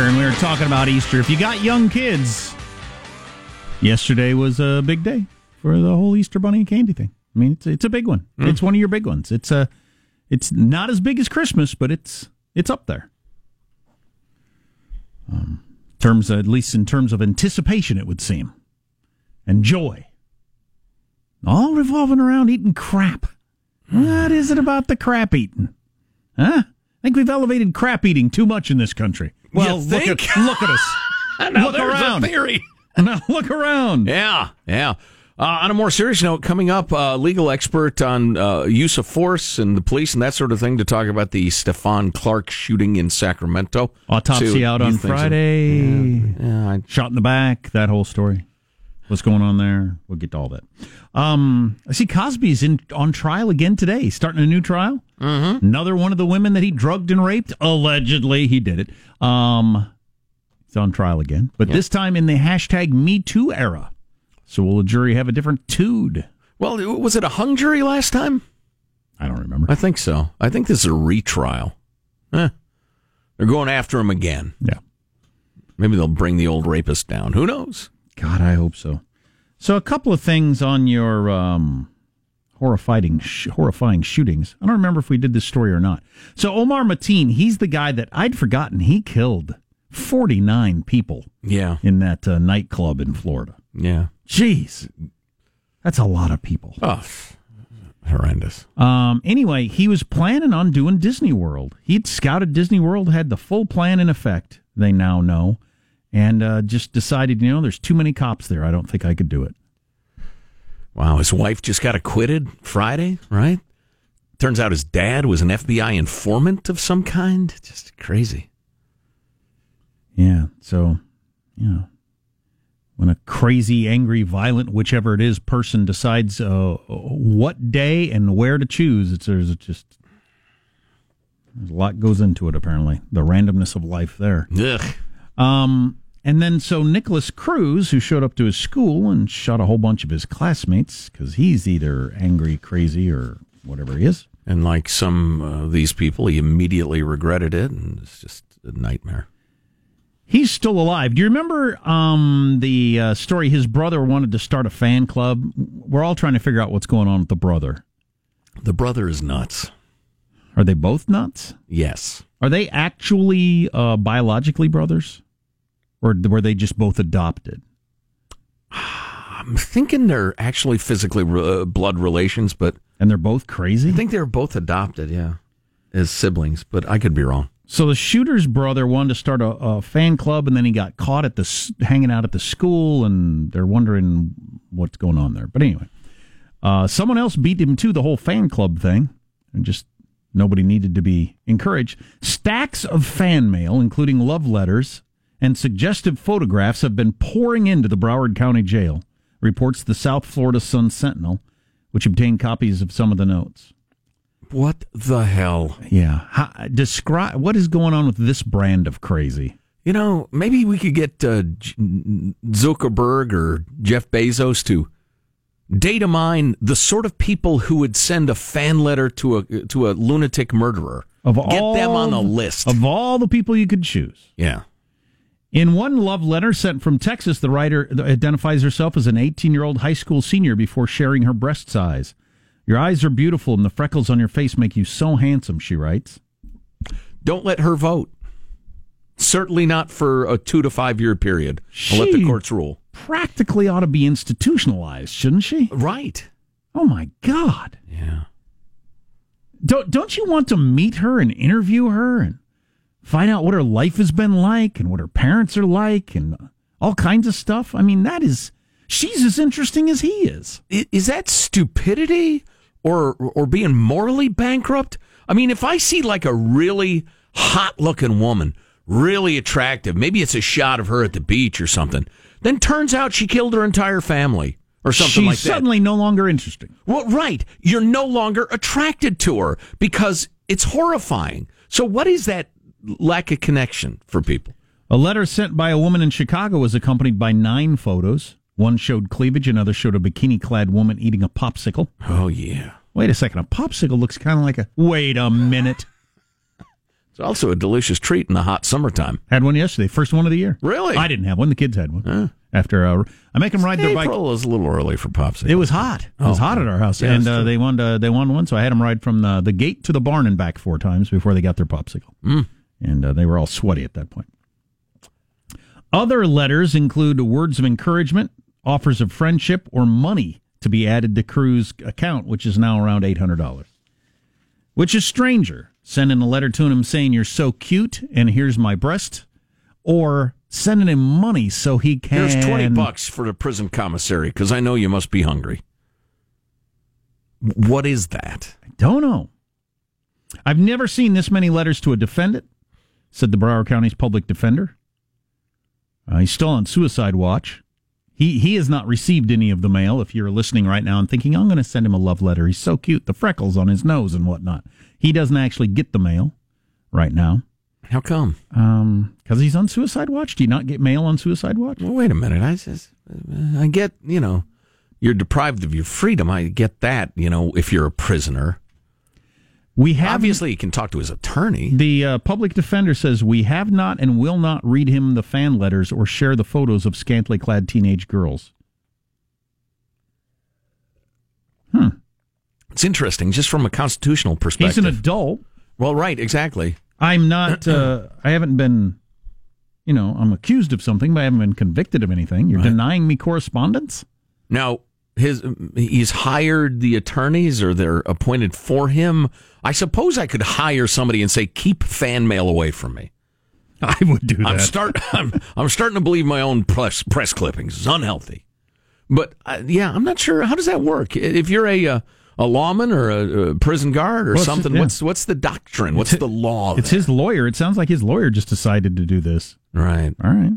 and we were talking about Easter. If you got young kids, yesterday was a big day for the whole Easter bunny and candy thing. I mean, it's it's a big one. Mm. It's one of your big ones. It's a it's not as big as Christmas, but it's it's up there. Um, terms at least in terms of anticipation, it would seem, and joy. All revolving around eating crap. What is it about the crap eating? Huh? I think we've elevated crap eating too much in this country. Well, look at look at us. now look around. theory. Now look around. Yeah, yeah. Uh, on a more serious note, coming up, uh, legal expert on uh, use of force and the police and that sort of thing to talk about the Stephon Clark shooting in Sacramento. Autopsy out on. Friday. Yeah, I, Shot in the back. That whole story. What's going on there? We'll get to all that. Um, I see Cosby's in on trial again today. Starting a new trial. Mm-hmm. Another one of the women that he drugged and raped. Allegedly, he did it. Um, he's on trial again, but this time in the hashtag Me Too era. So will the jury have a different tude? well, was it a hung jury last time? I don't remember. I think so. I think this is a retrial. Eh, they're going after him again. Yeah. Maybe they'll bring the old rapist down. Who knows? God, I hope so. So, a couple of things on your um, horrifying, sh- horrifying shootings. I don't remember if we did this story or not. So, Omar Mateen, he's the guy that I'd forgotten he killed 49 people Yeah, in that uh, nightclub in Florida. yeah. Jeez, that's a lot of people. Oh, horrendous. Um, anyway, he was planning on doing Disney World. He'd scouted Disney World, had the full plan in effect, they now know, and uh, just decided, you know, there's too many cops there. I don't think I could do it. Wow, his wife just got acquitted Friday, right? Turns out his dad was an FBI informant of some kind. Just crazy. Yeah. So, you know, when a crazy, angry, violent, whichever it is, person decides uh, what day and where to choose, it's there's just there's a lot goes into it. Apparently, the randomness of life there. Ugh. Um, and then so Nikolas Cruz, who showed up to his school and shot a whole bunch of his classmates because he's either angry, crazy, or whatever he is. And like some of these people, he immediately regretted it, and it's just a nightmare. He's still alive. Do you remember um, the uh, story? His brother wanted to start a fan club. We're all trying to figure out what's going on with the brother. The brother is nuts. Are they both nuts? Yes. Are they actually uh, biologically brothers, or were they just both adopted? I'm thinking they're actually physically uh, blood relations, but And they're both crazy. I think they're both adopted, yeah, as siblings, but I could be wrong. So the shooter's brother wanted to start a, a fan club, and then he got caught at the hanging out at the school, and they're wondering what's going on there. But anyway, uh, someone else beat him to the whole fan club thing, and just nobody needed to be encouraged. Stacks of fan mail, including love letters and suggestive photographs, have been pouring into the Broward County Jail. Reports the South Florida Sun Sentinel, which obtained copies of some of the notes. What the hell? Yeah. How, describe what is going on with this brand of crazy. You know, maybe we could get uh, Zuckerberg or Jeff Bezos to data mine the sort of people who would send a fan letter to a to a lunatic murderer. Of all, get them on the list. Of all the people you could choose. yeah. In one love letter sent from Texas, the writer identifies herself as an 18 year old high school senior before sharing her breast size. Your eyes are beautiful and the freckles on your face make you so handsome, she writes. Don't let her vote. Certainly not for a two to five year period. I'll let the courts rule. Practically ought to be institutionalized, shouldn't she? Right. Oh my God. Yeah. Don't, don't you want to meet her and interview her and find out what her life has been like and what her parents are like and all kinds of stuff? I mean, that is, she's as interesting as he is. Is that stupidity or or being morally bankrupt? I mean, if I see like a really hot looking woman, really attractive, maybe it's a shot of her at the beach or something, then turns out she killed her entire family or something she's like that. suddenly no longer interesting. Well, right. You're no longer attracted to her because it's horrifying. So, what is that lack of connection for people? A letter sent by a woman in Chicago was accompanied by nine photos. One showed cleavage, another showed a bikini clad woman eating a popsicle. Oh, yeah. Wait a second, a popsicle looks kind of like a. Wait a minute. It's also a delicious treat in the hot summertime. Had one yesterday, first one of the year. Really? I didn't have one. The kids had one. After uh, I make them ride their bike. April is a little early for popsicles. It was hot. It was Oh, hot at our house, yeah, and uh, they wanted uh, they won one, so I had them ride from the, the gate to the barn and back four times before they got their popsicle, Mm. And uh, they were all sweaty at that point. Other letters include words of encouragement, offers of friendship, or money to be added to Cruz account, which is now around eight hundred dollars. Which is stranger, sending a letter to him saying you're so cute and here's my breast, or sending him money so he can Here's 20 bucks for the prison commissary because I know you must be hungry. What is that? I don't know. I've never seen this many letters to a defendant, said the Broward County's public defender. Uh, he's still on suicide watch. He he has not received any of the mail. If you're listening right now and thinking, I'm going to send him a love letter. He's so cute, the freckles on his nose and whatnot. He doesn't actually get the mail right now How come? because he's on suicide watch. Do you not get mail on suicide watch? Well, wait a minute. I says, I get, you know, you're deprived of your freedom. I get that, you know, if you're a prisoner. We have Obviously, he can talk to his attorney. The uh, public defender says we have not and will not read him the fan letters or share the photos of scantily clad teenage girls. Hmm. It's interesting, just from a constitutional perspective. He's an adult. well, right, exactly. I'm not. Uh, I haven't been. You know, I'm accused of something, but I haven't been convicted of anything. You're denying me correspondence. Now, his he's hired the attorneys, or they're appointed for him. I suppose I could hire somebody and say, "Keep fan mail away from me." I would do that. I'm start. I'm, I'm starting to believe my own press press clippings is unhealthy. But uh, yeah, I'm not sure how does that work. If you're a uh, a lawman or a, a prison guard or Well, something, yeah. what's what's the doctrine? What's the law? It's there? his lawyer. It sounds like his lawyer just decided to do this. right. All right.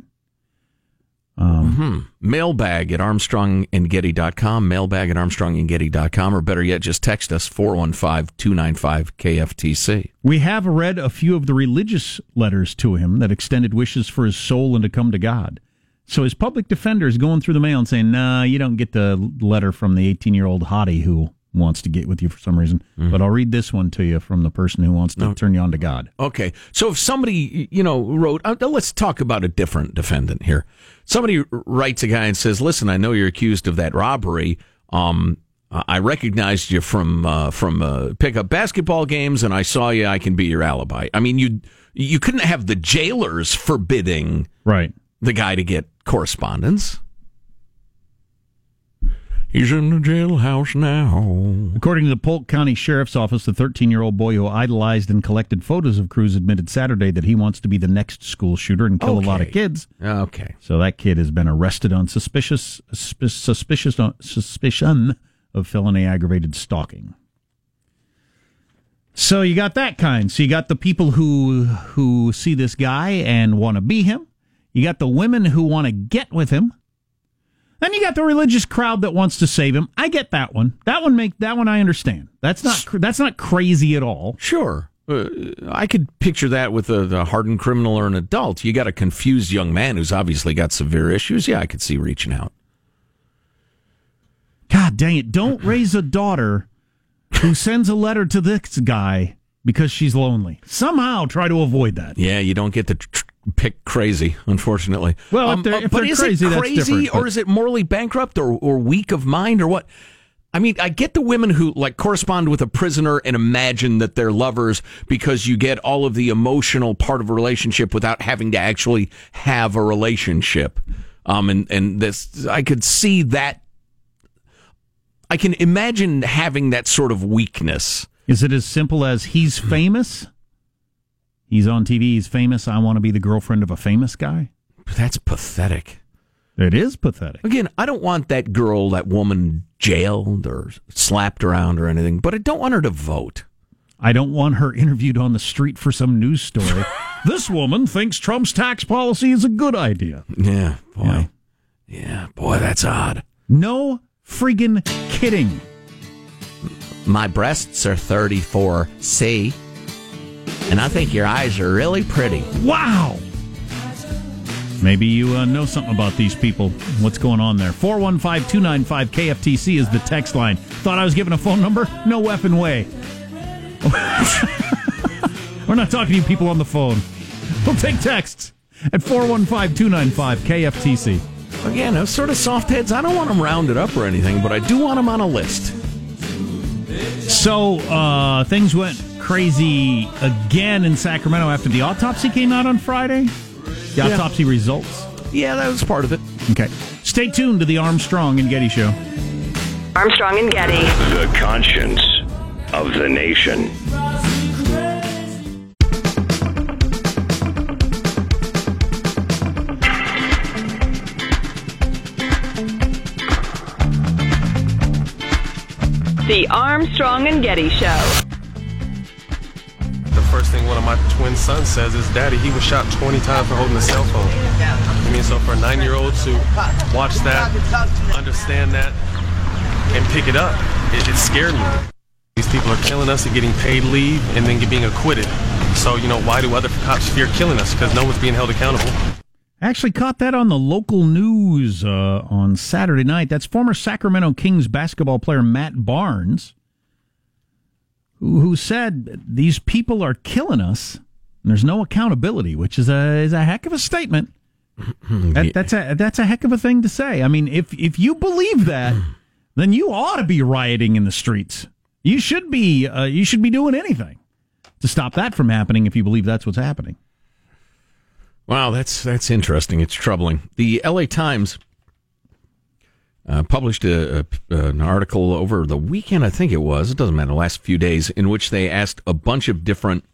Um, mm-hmm. Mailbag at armstrongandgetty.com, mailbag at armstrongandgetty.com, or better yet, just text us 415-295-KFTC. We have read a few of the religious letters to him that extended wishes for his soul and to come to God. So his public defender is going through the mail and saying, "Nah, you don't get the letter from the 18-year-old hottie who wants to get with you for some reason." Mm-hmm. But I'll read this one to you from the person who wants to turn you on to God. Okay, so if somebody, you know, wrote, uh, let's talk about a different defendant here. Somebody writes a guy and says, "Listen, I know you're accused of that robbery. Um, I recognized you from uh, from uh, pickup basketball games, and I saw you. I can be your alibi. I mean, you you couldn't have the jailers forbidding Right. the guy to get correspondence. He's in the jailhouse now. According to the Polk County Sheriff's Office, the 13 year old boy who idolized and collected photos of Cruz admitted Saturday that he wants to be the next school shooter and kill a lot of kids. Okay. So that kid has been arrested on suspicious suspi- suspicious uh, suspicion of felony aggravated stalking. So you got that kind. So you got the people who who see this guy and want to be him. You got the women who want to get with him. Then you got the religious crowd that wants to save him. I get that one. That one make that one I understand. That's not that's not crazy at all. Sure. Uh, I could picture that with a, a hardened criminal or an adult. You got a confused young man who's obviously got severe issues. Yeah, I could see reaching out. God dang it. Don't raise a daughter who sends a letter to this guy because she's lonely. Somehow try to avoid that. Yeah, you don't get to tr- pick crazy, unfortunately. Um, Well, if they're- if but they're is crazy, it that's crazy different, or but- is it morally bankrupt or, or weak of mind or what? I mean, I get the women who like correspond with a prisoner and imagine that they're lovers because you get all of the emotional part of a relationship without having to actually have a relationship. Um, and and this, I could see that. I can imagine having that sort of weakness. Is it as simple as he's famous? He's on TV, he's famous. I want to be the girlfriend of a famous guy? That's pathetic. It is pathetic. Again, I don't want that girl, that woman, jailed or slapped around or anything, but I don't want her to vote. I don't want her interviewed on the street for some news story. this woman thinks Trump's tax policy is a good idea. Yeah, boy. Yeah. Yeah, boy, that's odd. No friggin' kidding. My breasts are 34C, and I think your eyes are really pretty. Wow. Maybe you uh, know something about these people. What's going on there? 415 295 KFTC is the text line. Thought I was giving a phone number? No weapon way. We're not talking to you people on the phone. We'll take texts at 415 295 KFTC. Again, those sort of soft heads, I don't want them rounded up or anything, but I do want them on a list. So, uh, things went crazy again in Sacramento after the autopsy came out on Friday. The Yeah. autopsy results. Yeah, that was part of it. Okay. Stay tuned to the Armstrong and Getty Show. Armstrong and Getty. The conscience of the nation. The Armstrong and Getty Show. Thing one of my twin sons says is, Daddy, he was shot 20 times for holding a cell phone. I mean, so for a nine year old to watch that, understand that, and pick it up, it, it scared me. These people are killing us and getting paid leave and then being acquitted. So, you know, why do other cops fear killing us? Because no one's being held accountable. Actually, caught that on the local news uh, on Saturday night. That's former Sacramento Kings basketball player Matt Barnes, who, who said these people are killing us. And there's no accountability, which is a is a heck of a statement. That, that's a that's a heck of a thing to say. I mean, if if you believe that, then you ought to be rioting in the streets. You should be uh, you should be doing anything to stop that from happening. If you believe that's what's happening. Wow, that's that's interesting. It's troubling. The L.A. Times uh, published a, a, an article over the weekend, I think it was. It doesn't matter. The last few days, in which they asked a bunch of different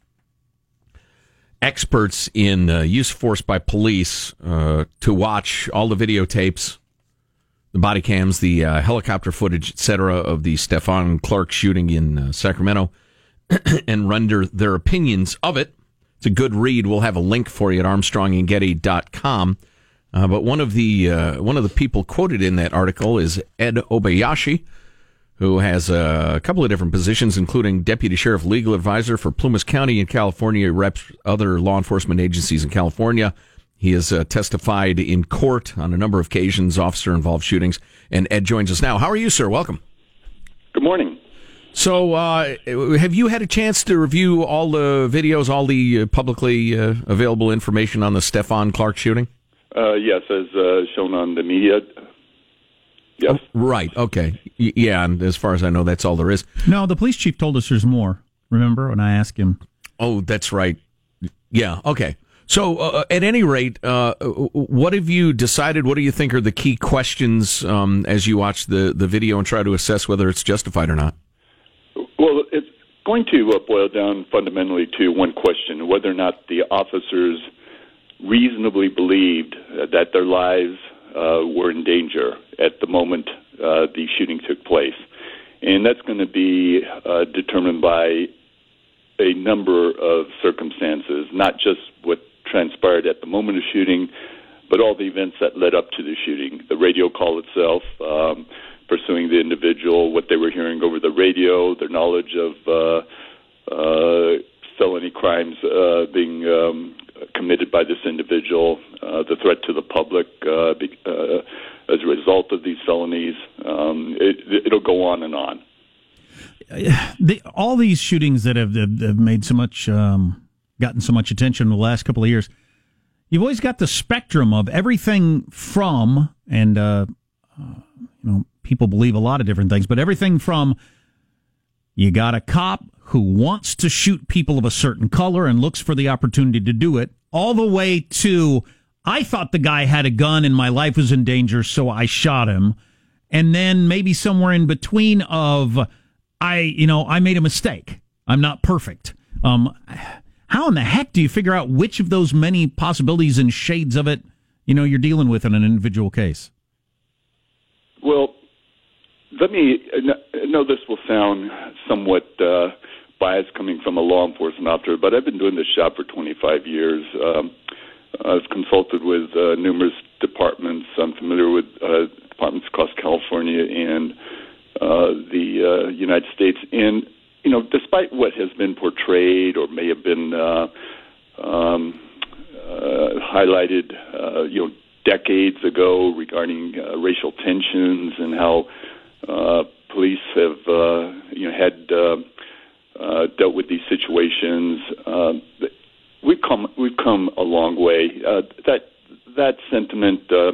experts in uh, use of force by police uh, to watch all the videotapes, the body cams, the uh, helicopter footage, etc., of the Stephon Clark shooting in uh, Sacramento, and render their opinions of it. It's a good read. We'll have a link for you at armstrongandgetty.com. Uh, but one of the uh, one of the people quoted in that article is Ed Obayashi, who has uh, a couple of different positions, including deputy sheriff legal advisor for Plumas County in California, reps other law enforcement agencies in California. He has uh, testified in court on a number of occasions, officer involved shootings. And Ed joins us now. How are you, sir? Welcome. Good morning. So, uh, have you had a chance to review all the videos, all the uh, publicly uh, available information on the Stephon Clark shooting? Uh, yes, as uh, shown on the media. Yes. Right. Okay. Y- yeah. And as far as I know, that's all there is. No, the police chief told us there's more. Remember when I asked him? Oh, that's right. Yeah. Okay. So, uh, at any rate, uh, what have you decided? What do you think are the key questions um, as you watch the, the video and try to assess whether it's justified or not? Well, it's going to uh, boil down fundamentally to one question whether or not the officers reasonably believed uh, that their lives uh, were in danger at the moment uh, the shooting took place. And that's going to be uh, determined by a number of circumstances, not just what transpired at the moment of shooting, but all the events that led up to the shooting. The radio call itself, um, pursuing the individual, what they were hearing over the radio, their knowledge of uh, uh, felony crimes being um, committed by this individual, uh, the threat to the public uh, be, uh, as a result of these felonies. Um, it, it'll go on and on. The, all these shootings that have, have, have made so much, um, gotten so much attention in the last couple of years, you've always got the spectrum of everything from, and uh, you know, people believe a lot of different things, but everything from you got a cop who wants to shoot people of a certain color and looks for the opportunity to do it, all the way to I thought the guy had a gun and my life was in danger, so I shot him. And then maybe somewhere in between of I, you know, I made a mistake. I'm not perfect. Um, how in the heck do you figure out which of those many possibilities and shades of it, you know, you're dealing with in an individual case? Well, let me know this will sound somewhat uh, biased coming from a law enforcement officer, but I've been doing this job for 25 years. Um, I've consulted with uh, numerous departments. I'm familiar with uh, departments across California and uh, the uh, United States. And you know, despite what has been portrayed or may have been uh, um, uh, highlighted, uh, you know, decades ago regarding uh, racial tensions and how uh, police have, uh, you know, had uh, uh, dealt with these situations. Uh,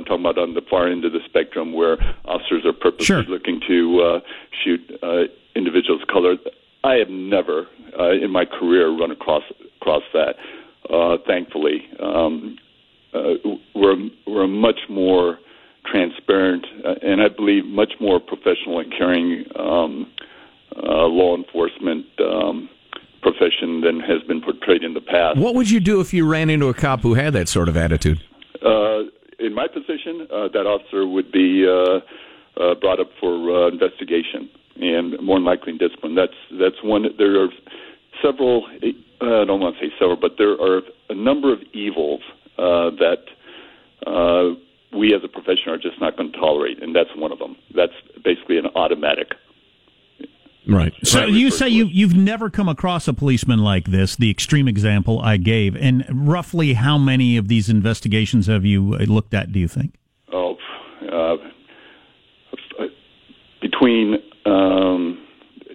talking about on the far end of the spectrum where officers are purposely Sure. looking to uh, shoot uh, individuals of color. I have never uh, in my career run across across that. Uh, thankfully, um, uh, we're we're a much more transparent uh, and I believe much more professional and caring um, uh, law enforcement um, profession than has been portrayed in the past. What would you do if you ran into a cop who had that sort of attitude? Uh, in my position, uh, that officer would be uh, uh, brought up for uh, investigation and more than likely discipline. That's that's one. There are several. Uh, I don't want to say several, but there are a number of evils uh, that uh, we as a profession are just not going to tolerate, and that's one of them. That's basically an automatic. Right. So you say you you've never come across a policeman like this, the extreme example I gave, and roughly how many of these investigations have you uh, looked at? Do you think? Oh, uh, between um,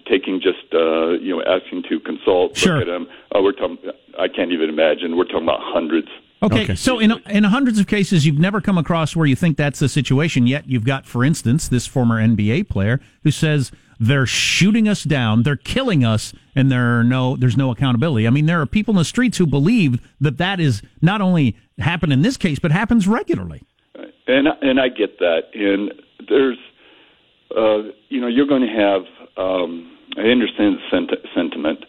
taking just uh, you know asking to consult, Sure. look at them. Uh, we're talking. I can't even imagine. We're talking about hundreds. Okay, Okay. so in in hundreds of cases, you've never come across where you think that's the situation. Yet you've got, for instance, this former NBA player who says they're shooting us down, they're killing us, and there are no there's no accountability. I mean, there are people in the streets who believe that that is not only happened in this case, but happens regularly. And and I get that. And there's, uh, you know, you're going to have. Um, I understand the senti- sentiment,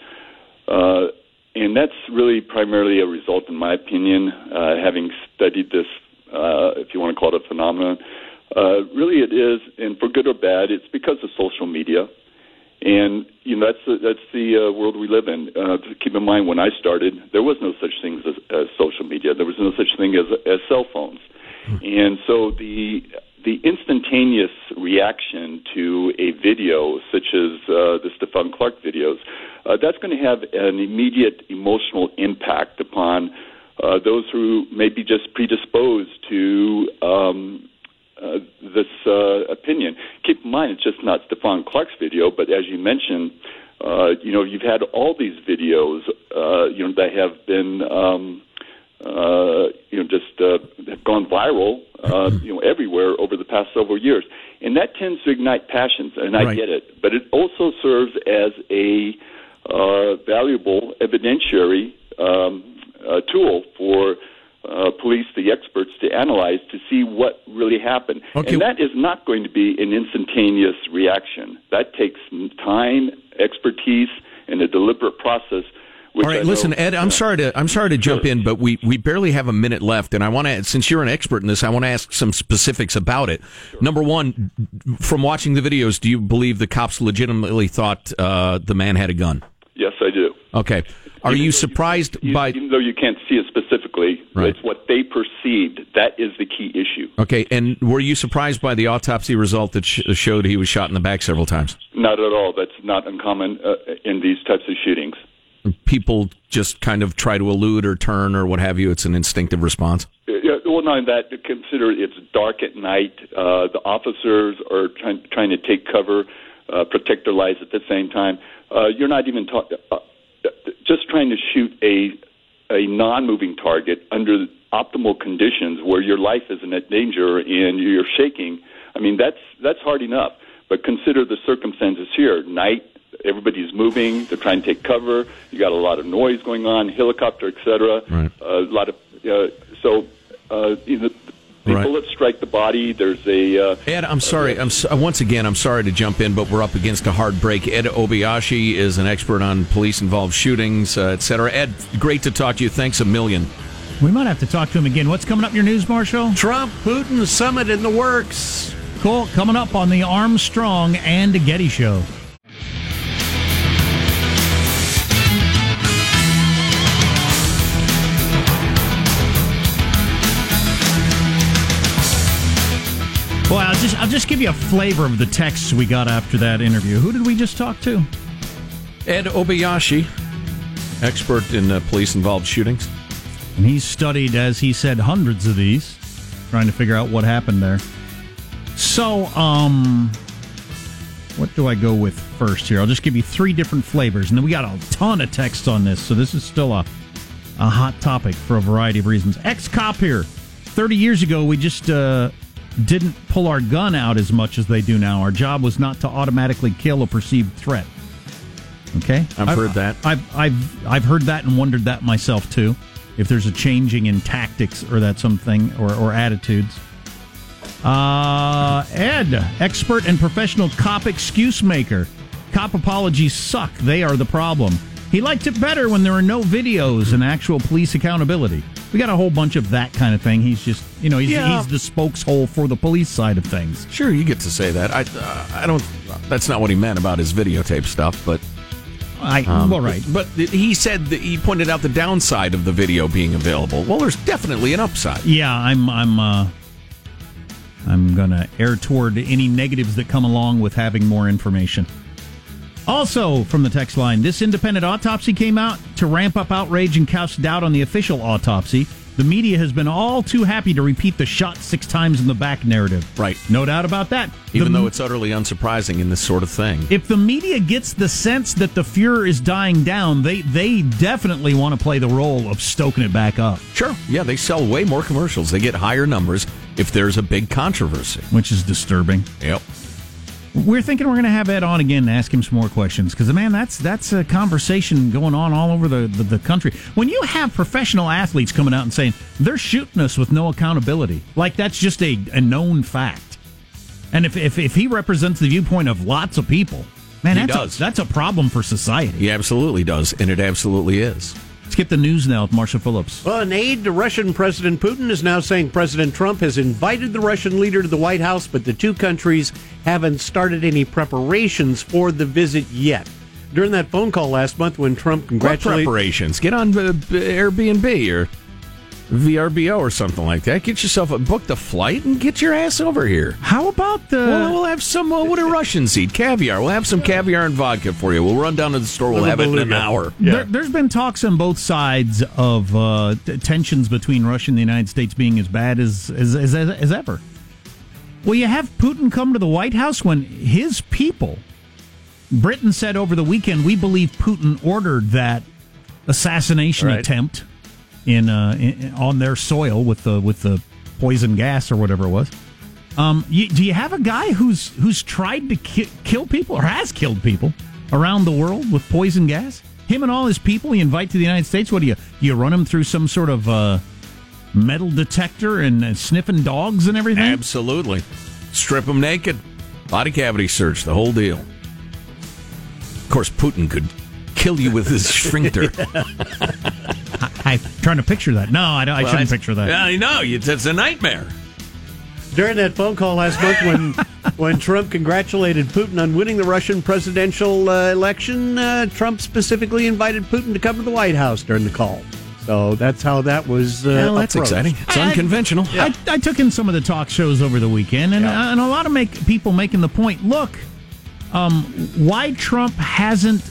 uh, and that's really primarily a result, in my opinion, uh, having studied this, uh, if you want to call it a phenomenon. Uh, really, it is, and for good or bad, it's because of social media. And you know that's the, that's the uh, world we live in. Uh, keep in mind, when I started, there was no such thing as, as social media. There was no such thing as as cell phones, and so the the instantaneous reaction to a video such as uh, the Stephon Clark videos, uh, that's going to have an immediate emotional impact upon uh, those who may be just predisposed to um, uh, this uh, opinion. Keep in mind, it's just not Stephon Clark's video, but as you mentioned, uh, you know, you've had all these videos, you know, that have been, um, you know, just have gone viral, uh, you know, everywhere over the past several years, and that tends to ignite passions, and I Right. get it. But it also serves as a uh, valuable evidentiary um, uh, tool for uh, police, the experts, to analyze to see what really happened. Okay. And that is not going to be an instantaneous reaction. That takes time, expertise, and a deliberate process. All right, listen, Ed. I'm sorry to I'm sorry to jump in, but we, we barely have a minute left, and I want to since you're an expert in this, I want to ask some specifics about it. Number one, from watching the videos, do you believe the cops legitimately thought uh, the man had a gun? Yes, I do. Okay. Are Even you surprised even, by? even though you can't see it specifically, Right. it's what they perceived. That is the key issue. Okay, and were you surprised by the autopsy result that sh- showed he was shot in the back several times? Not at all. That's not uncommon uh, in these types of shootings. People just kind of try to elude or turn or what have you. It's an instinctive response. Yeah, well, not that, consider it's dark at night. Uh, the officers are trying, trying to take cover, uh, protect their lives at the same time. Uh, you're not even talking, uh, just trying to shoot a, a non moving target under optimal conditions where your life isn't at danger and you're shaking. I mean, that's, that's hard enough. But consider the circumstances here. Night, everybody's moving. They're trying to take cover. You got a lot of noise going on, helicopter, etc. Right. A lot of uh, so uh, you know, the Right. bullets strike the body. There's a uh, Ed, I'm sorry. I'm so, once again, I'm sorry to jump in, but we're up against a hard break. Ed Obayashi is an expert on police-involved shootings, uh, et cetera. Ed, great to talk to you. Thanks a million. We might have to talk to him again. What's coming up in your news, Marshall? Trump Putin summit in the works. Cool. Coming up on the Armstrong and Getty Show. Well, I'll just I'll just give you a flavor of the texts we got after that interview. Who did we just talk to? Ed Obayashi, expert in uh, police-involved shootings. And he's studied, as he said, hundreds of these, trying to figure out what happened there. So, um, what do I go with first here? I'll just give you three different flavors, and then we got a ton of texts on this, so this is still a a hot topic for a variety of reasons. Ex cop here. Thirty years ago, we just uh, didn't pull our gun out as much as they do now. Our job was not to automatically kill a perceived threat. Okay, I've heard that. I've I've I've heard that and wondered that myself too. If there's a changing in tactics or that something or, or attitudes. Uh, Ed, expert and professional cop excuse maker. Cop apologies suck. They are the problem. He liked it better when there were no videos and actual police accountability. We got a whole bunch of that kind of thing. He's just, you know, he's, Yeah. he's the spokeshole for the police side of things. Sure, you get to say that. I, uh, I don't. That's not what he meant about his videotape stuff, but I, um, well, right. But he said that he pointed out the downside of the video being available. Well, there's definitely an upside. Yeah, I'm I'm uh I'm gonna err toward any negatives that come along with having more information. Also, from the text line, this independent autopsy came out to ramp up outrage and cast doubt on the official autopsy. The media has been all too happy to repeat the shot six times in the back narrative. Right. No doubt about that. Even The- though it's utterly unsurprising in this sort of thing. if the media gets the sense that the furor is dying down, they they definitely want to play the role of stoking it back up, Sure. Yeah, they sell way more commercials. They get higher numbers if there's a big controversy. which is disturbing. Yep. We're thinking we're going to have Ed on again to ask him some more questions because, man, that's that's a conversation going on all over the, the, the country. When you have professional athletes coming out and saying they're shooting us with no accountability, like that's just a, a known fact. And if, if, if he represents the viewpoint of lots of people, man, He that's, does. A, that's a problem for society. He absolutely does, and it absolutely is. Let's get the news now with Marshall Phillips. Well, an aide to Russian President Putin is now saying President Trump has invited the Russian leader to the White House, but the two countries haven't started any preparations for the visit yet. During that phone call last month when Trump What congratulated preparations? Get on uh, Airbnb or VRBO or something like that. Get yourself a book the flight and get your ass over here. How about the. Well, we'll have some. Uh, what do Russians eat? Caviar. We'll have some caviar and vodka for you. We'll run down to the store. We'll have it in an beluga. hour. There, there's been talks on both sides of uh, tensions between Russia and the United States being as bad as as, as as ever. Well, you have Putin come to the White House when his people, Britain said over the weekend, we believe Putin ordered that assassination Right. attempt in, uh, in on their soil with the with the poison gas or whatever it was. Um, you, do you have a guy who's who's tried to ki- kill people or has killed people around the world with poison gas? Him and all his people, you invite to the United States. What do you you run him through some sort of uh, metal detector and uh, sniffing dogs and everything? Absolutely. Strip him naked. Body cavity search. The whole deal. Of course, Putin could kill you with his sphincter. I'm trying to picture that. No, I, don't- I shouldn't picture that. Yeah, I know. It's it's a nightmare. during that phone call last month when when Trump congratulated Putin on winning the Russian presidential uh, election. Uh, Trump specifically invited Putin to come to the White House during the call. So that's how that was. Uh, Well, that's approached. exciting. It's I- unconventional. I, I took in some of the talk shows over the weekend, and, Yeah. and a lot of make people making the point: look, um, why Trump hasn't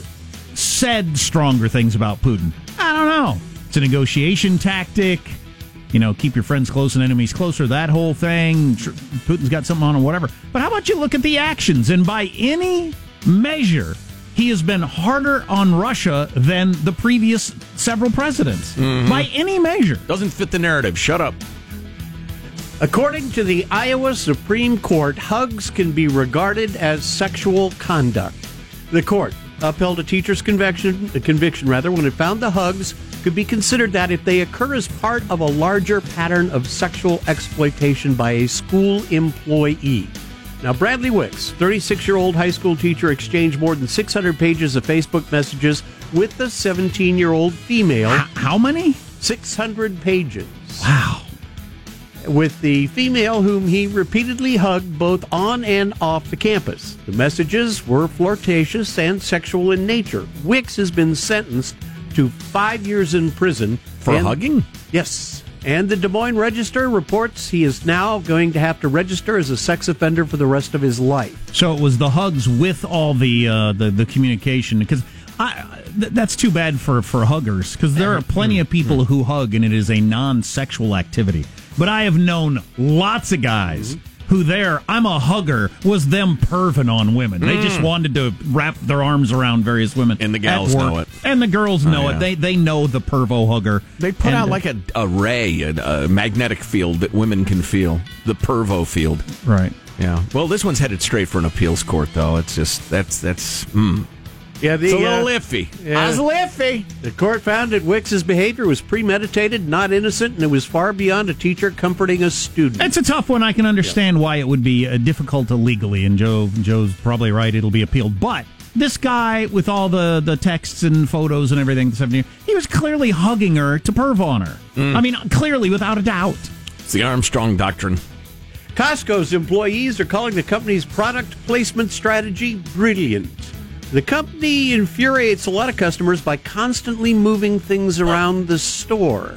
said stronger things about Putin? I don't know. It's a negotiation tactic. You know, keep your friends close and enemies closer. That whole thing. Putin's got something on or whatever. But how about you look at the actions? And by any measure, he has been harder on Russia than the previous several presidents. Mm-hmm. By any measure. Doesn't fit the narrative. Shut up. According to the Iowa Supreme Court, hugs can be regarded as sexual conduct. The court upheld a teacher's conviction, a conviction rather, when it found the hugs could be considered that if they occur as part of a larger pattern of sexual exploitation by a school employee. Now, Bradley Wicks, 36 year old high school teacher, exchanged more than 600 pages of Facebook messages with the 17 year old female. H- how many? 600 pages Wow. with the female whom he repeatedly hugged both on and off the campus. The messages were flirtatious and sexual in nature. Wicks has been sentenced to five years in prison For and- hugging? Yes. And the Des Moines Register reports he is now going to have to register as a sex offender for the rest of his life. So it was the hugs with all the uh, the, the communication because I th- that's too bad for for huggers because there are plenty of people who hug and it is a non sexual activity. But I have known lots of guys who there, I'm a hugger, was them perving on women. They just wanted to wrap their arms around various women. Mm. And the at gals know it. And the girls know Oh, yeah. it. They they know the pervo hugger. They put And, out like a, a ray, a, a magnetic field that women can feel, the pervo field. right. Yeah. Well, this one's headed straight for an appeals court, though. It's just that's that's mm, Yeah, the, it's a little uh, iffy. yeah. It's iffy. The court found that Wicks's behavior was premeditated, not innocent, and it was far beyond a teacher comforting a student. It's a tough one. I can understand why it would be uh, difficult legally, and Joe Joe's probably right. It'll be appealed, but this guy with all the the texts and photos and everything, this afternoon, he was clearly hugging her to perv on her. I mean, clearly, without a doubt. It's the Armstrong doctrine. Costco's employees are calling the company's product placement strategy brilliant. The company infuriates a lot of customers by constantly moving things around the store.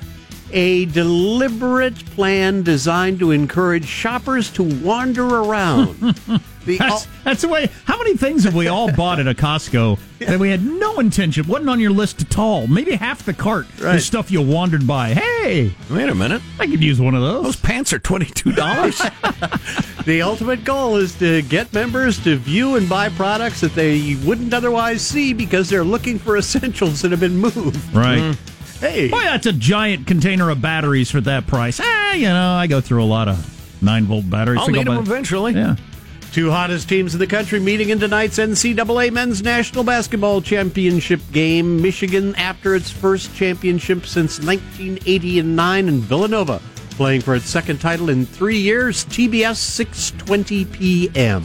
A deliberate plan designed to encourage shoppers to wander around. the That's, that's the way. How many things have we all bought at a Costco that we had no intention, wasn't on your list at all? Maybe half the cart Right. is stuff you wandered by. Hey, Wait a minute. I could use one of those. Those pants are twenty two dollars. The ultimate goal is to get members to view and buy products that they wouldn't otherwise see because they're looking for essentials that have been moved. Right. Hey, Boy, that's a giant container of batteries for that price. Ah, you know, I go through a lot of nine volt batteries. I'll need them by- eventually. Yeah. Two hottest teams in the country meeting in tonight's NCAA Men's National Basketball Championship game. Michigan, after its first championship since 1989, and Villanova playing for its second title in three years. TBS 6:20 p.m.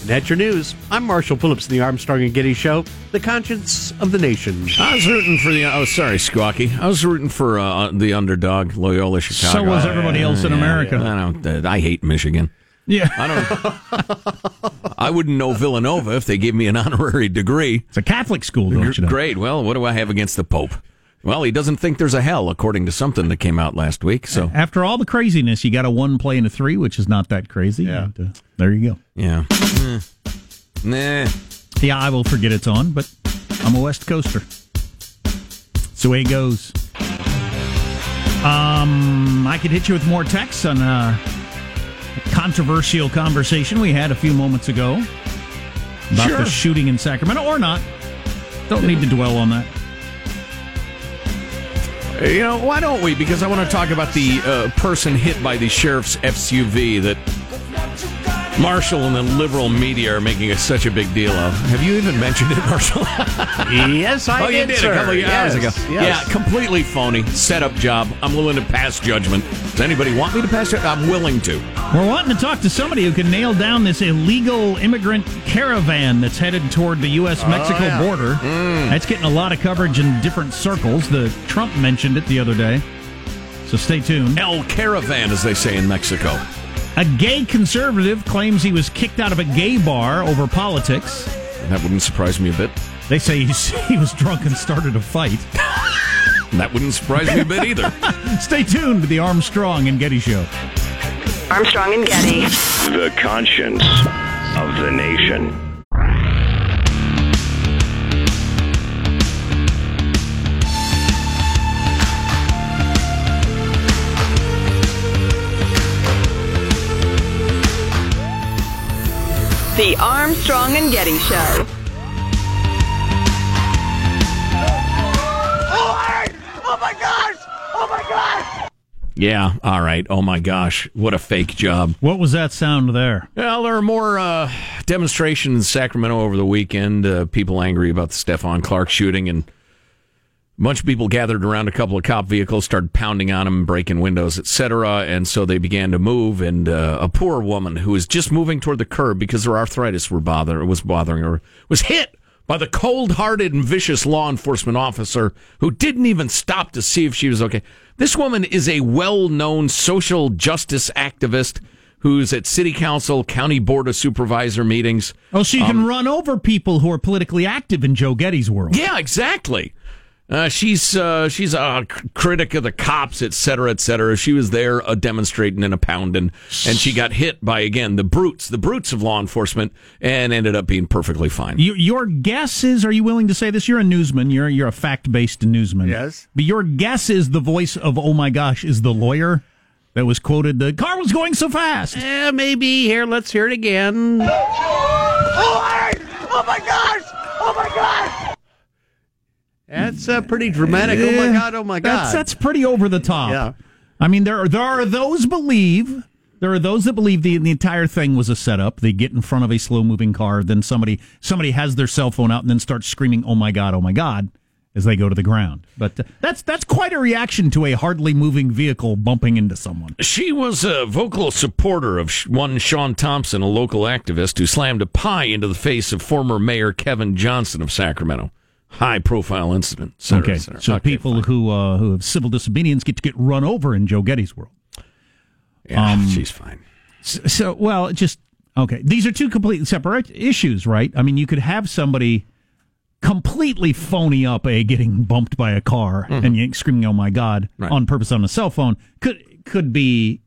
And that's your news. I'm Marshall Phillips in the Armstrong and Getty Show, the conscience of the nation. I was rooting for the. Oh, sorry, Squawky. I was rooting for uh, the underdog, Loyola Chicago. So was everybody else in Yeah, America. I don't. I hate Michigan. Yeah. I don't. I wouldn't know Villanova if they gave me an honorary degree. It's a Catholic school, don't you know? Great. Well, what do I have against the Pope? Well, he doesn't think there's a hell, according to something that came out last week. So, After all the craziness, you got a one play and a three, which is not that crazy. Yeah. And, uh, there you go. yeah. Nah. Yeah, I will forget it's on, but I'm a West Coaster. It's the way it goes. Um, I could hit you with more texts on a controversial conversation we had a few moments ago about Sure. the shooting in Sacramento, or not. Don't need to dwell on that. You know, why don't we? Because I want to talk about the uh, person hit by the sheriff's SUV that Marshall and the liberal media are making such a big deal of. Have you even mentioned it, Marshall? Yes, I oh, you did a couple of hours Yes, ago. yes. Yeah, completely phony. Setup job. I'm willing to pass judgment. Does anybody want me to pass it? I'm willing to. We're wanting to talk to somebody who can nail down this illegal immigrant caravan that's headed toward the U.S. Mexico oh, yeah. border. Hmm. That's getting a lot of coverage in different circles. The Trump mentioned it the other day. So stay tuned. El Caravan, as they say in Mexico. A gay conservative claims he was kicked out of a gay bar over politics. That wouldn't surprise me a bit. They say he's, he was drunk and started a fight. That wouldn't surprise me a bit either. Stay tuned to the Armstrong and Getty Show. Armstrong and Getty. The conscience of the nation. The Armstrong and Getty Show. Oh, oh my gosh! Oh my gosh! Yeah, all right. Oh my gosh, what a fake job. What was that sound there? Well, there are more uh, demonstrations in Sacramento over the weekend. Uh, people angry about the Stephon Clark shooting, and a bunch of people gathered around a couple of cop vehicles, started pounding on them, breaking windows, etc. And so they began to move. And uh, a poor woman who was just moving toward the curb because her arthritis were bother was bothering her was hit by the cold-hearted and vicious law enforcement officer who didn't even stop to see if she was okay. This woman is a well-known social justice activist who's at city council, county board of supervisor meetings. Oh, so you can run over people who are politically active in Joe Getty's world. Yeah, exactly. Uh, she's uh, she's a c- critic of the cops, et cetera, et cetera. She was there uh, demonstrating and a pounding, and she got hit by again the brutes, the brutes of law enforcement, and ended up being perfectly fine. You, your guess is, are you willing to say this? You're a newsman. You're you're a fact based newsman. Yes. But your guess is the voice of oh my gosh is the lawyer. that was quoted. The car was going so fast. Eh, maybe here. Let's hear it again. Oh my gosh! Oh my gosh! That's uh, pretty dramatic. Oh my god! Oh my god! That's that's pretty over the top. Yeah. I mean, there are, there are those believe there are those that believe the the entire thing was a setup. They get in front of a slow moving car, then somebody somebody has their cell phone out and then starts screaming, "Oh my god! Oh my god!" as they go to the ground. But uh, that's that's quite a reaction to a hardly moving vehicle bumping into someone. She was a vocal supporter of one Sean Thompson, a local activist who slammed a pie into the face of former Mayor Kevin Johnson of Sacramento. High profile incident. et cetera, Okay, et cetera. so Okay, people fine. who uh, who have civil disobedience get to get run over in Joe Getty's world. Yeah, um, she's fine. So, so, well, just okay. These are two completely separate issues, right? I mean, you could have somebody completely phony up a getting bumped by a car and you screaming, "Oh my god!" Mm-hmm. Right. on purpose on a cell phone. Could could be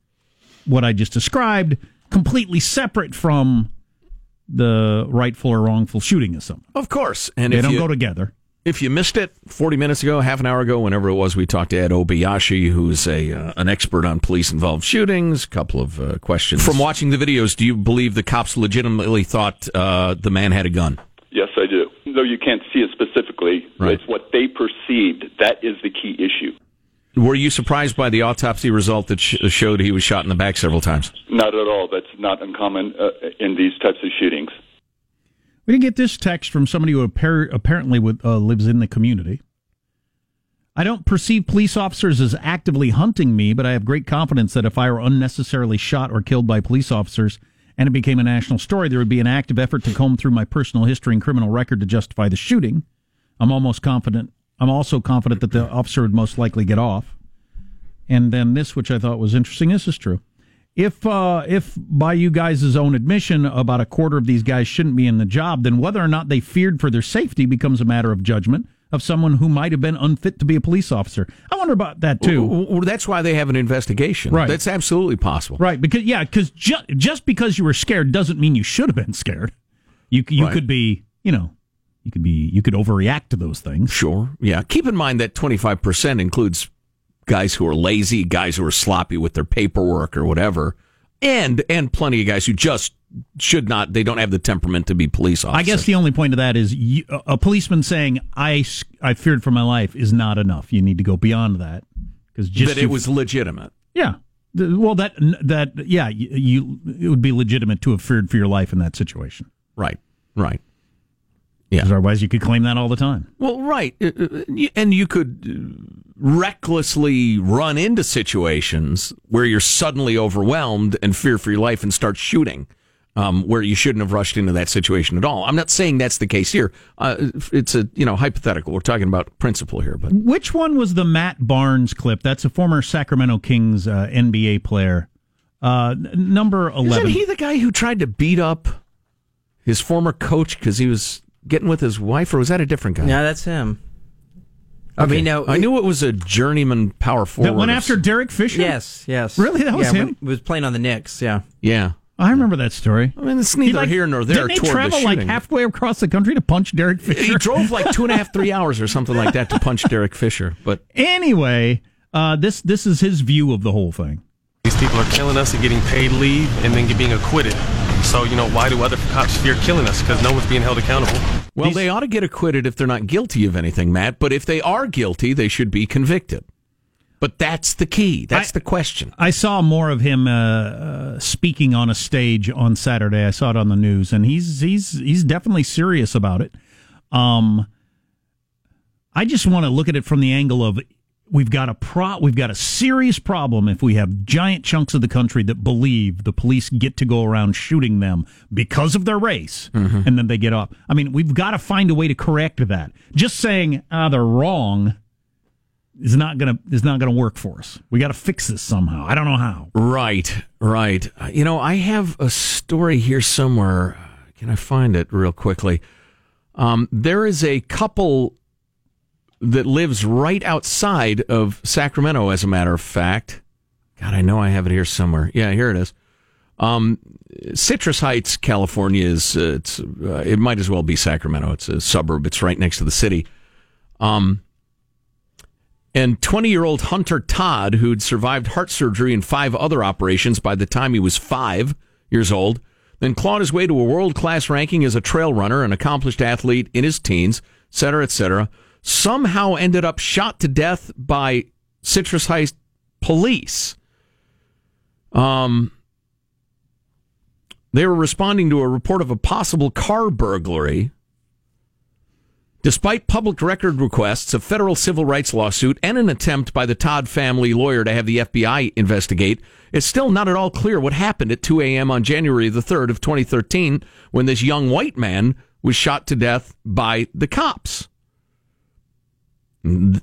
what I just described, completely separate from the rightful or wrongful shooting of someone. Of course. And They if don't you, go together. if you missed it 40 minutes ago, half an hour ago, whenever it was, we talked to Ed Obayashi, who's a uh, an expert on police involved shootings. A couple of uh, questions. From watching the videos, do you believe the cops legitimately thought uh, the man had a gun? Yes, I do. Though you can't see it specifically, Right. it's what they perceived. That is the key issue. Were you surprised by the autopsy result that sh- showed he was shot in the back several times? Not at all. That's not uncommon uh, in these types of shootings. We didn't get this text from somebody who appar- apparently would, uh, lives in the community. I don't perceive police officers as actively hunting me, but I have great confidence that if I were unnecessarily shot or killed by police officers and it became a national story, there would be an active effort to comb through my personal history and criminal record to justify the shooting. I'm almost confident. I'm also confident that the officer would most likely get off. And then this, which I thought was interesting, this is true. If uh, if by you guys' own admission, about a quarter of these guys shouldn't be in the job, then whether or not they feared for their safety becomes a matter of judgment of someone who might have been unfit to be a police officer. I wonder about that too. Well, well, that's why they have an investigation. Right. That's absolutely possible. Right, because yeah, because ju- just because you were scared doesn't mean you should have been scared. You you Right. could be, you know, you could be you could overreact to those things. Sure. Yeah. Keep in mind that 25% includes guys who are lazy, guys who are sloppy with their paperwork or whatever, and and plenty of guys who just should not they don't have the temperament to be police officers. I guess the only point of that is you, a policeman saying I I feared for my life is not enough. You need to go beyond that because just that it was legitimate. yeah. Well, that that yeah, you it would be legitimate to have feared for your life in that situation. Right. Right. Because otherwise, you could claim that all the time. Well, right. Uh, uh, And you could uh, recklessly run into situations where you're suddenly overwhelmed and fear for your life and start shooting. Um, where you shouldn't have rushed into that situation at all. I'm not saying that's the case here. Uh, it's a you know hypothetical. We're talking about principle here, but Which one was the Matt Barnes clip? That's a former Sacramento Kings uh, NBA player. Uh, number isn't he the guy who tried to beat up his former coach because he was getting with his wife, or was that a different guy? Yeah, that's him. I mean, no, I knew it was a journeyman power forward. that went after Derek Fisher. Yes, yes. Really? That was yeah, him? He was playing on the Knicks. Yeah. Yeah. I remember that story. I mean, it's He, neither like- here nor there. Didn't they toward the travel like halfway across the country to punch Derek Fisher? He drove like two and a half, three hours or something like that to punch Derek Fisher. But anyway, uh, this this is his view of the whole thing. These people are killing us and getting paid leave and then being acquitted. So, you know, why do other cops fear killing us? Because no one's being held accountable. well, they ought to get acquitted if they're not guilty of anything, Matt. But if they are guilty, they should be convicted. But that's the key. That's I- the question. I saw more of him uh, uh, speaking on a stage on Saturday. I saw it on the news, and he's he's he's definitely serious about it. Um, I just want to look at it from the angle of we've got a pro we've got a serious problem if we have giant chunks of the country that believe the police get to go around shooting them because of their race and then they get up. I mean, we've got to find a way to correct that. Just saying ah they're wrong is not gonna is not gonna work for us. We got to fix this somehow. I don't know how. Right, right. You know, I have a story here somewhere. Can I find it real quickly? Um, there is a couple that lives right outside of Sacramento, as a matter of fact. God, I know I have it here somewhere. Yeah, here it is. Um, Citrus Heights, California is uh, it's uh, it might as well be Sacramento. It's a suburb. It's right next to the city. Um, And 20 year old Hunter Todd, who'd survived heart surgery and five other operations by the time he was five years old, then clawed his way to a world class ranking as a trail runner, an accomplished athlete in his teens, et cetera, et cetera, somehow ended up shot to death by Citrus Heights police. Um, they were responding to a report of a possible car burglary. Despite public record requests, a federal civil rights lawsuit, and an attempt by the Todd family lawyer to have the FBI investigate, it's still not at all clear what happened at 2 a.m. on January the 3rd of 2013 when this young white man was shot to death by the cops.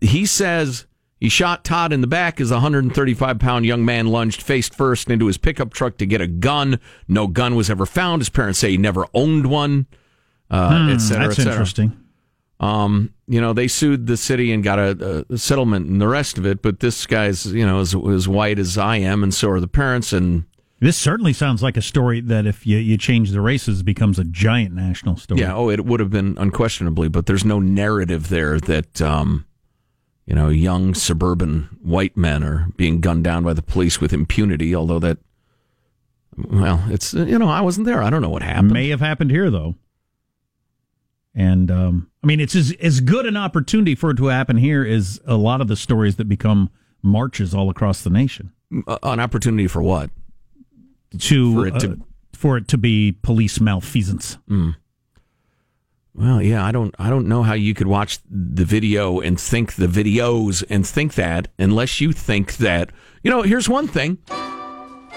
He says he shot Todd in the back as a 135 pound young man lunged face first into his pickup truck to get a gun. No gun was ever found. His parents say he never owned one, uh, Hmm, et cetera, that's et cetera. interesting. Um, you know, they sued the city and got a, a settlement and the rest of it. But this guy's, you know, as, as white as I am, and so are the parents. And This certainly sounds like a story that if you, you change the races becomes a giant national story. yeah, oh, it would have been unquestionably, but there's no narrative there that, um, you know, young suburban white men are being gunned down by the police with impunity. Although that, well, it's you know, I wasn't there. I don't know what happened. May have happened here though. And um, I mean, it's as as good an opportunity for it to happen here as a lot of the stories that become marches all across the nation. Uh, An opportunity for what? To For it to- uh, for it to be police malfeasance. Well, yeah, I don't I don't know how you could watch the video and think the videos and think that unless you think that. You know, here's one thing.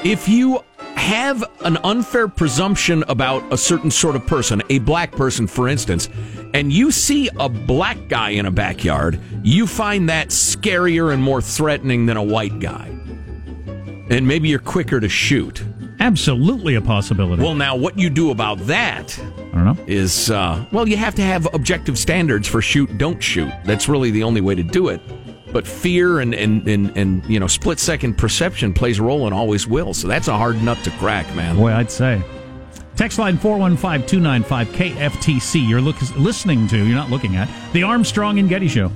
If you have an unfair presumption about a certain sort of person, a black person for instance, and you see a black guy in a backyard, you find that scarier and more threatening than a white guy. And maybe you're quicker to shoot. Absolutely a possibility. Well, now what you do about that I don't know. is uh, well, you have to have objective standards for shoot, don't shoot. That's really the only way to do it. But fear and and and, and you know split second perception plays a role and always will. So that's a hard nut to crack, man. Boy, I'd say. Text line 415 295 KFTC. You're look, listening to, you're not looking at, The Armstrong and Getty Show.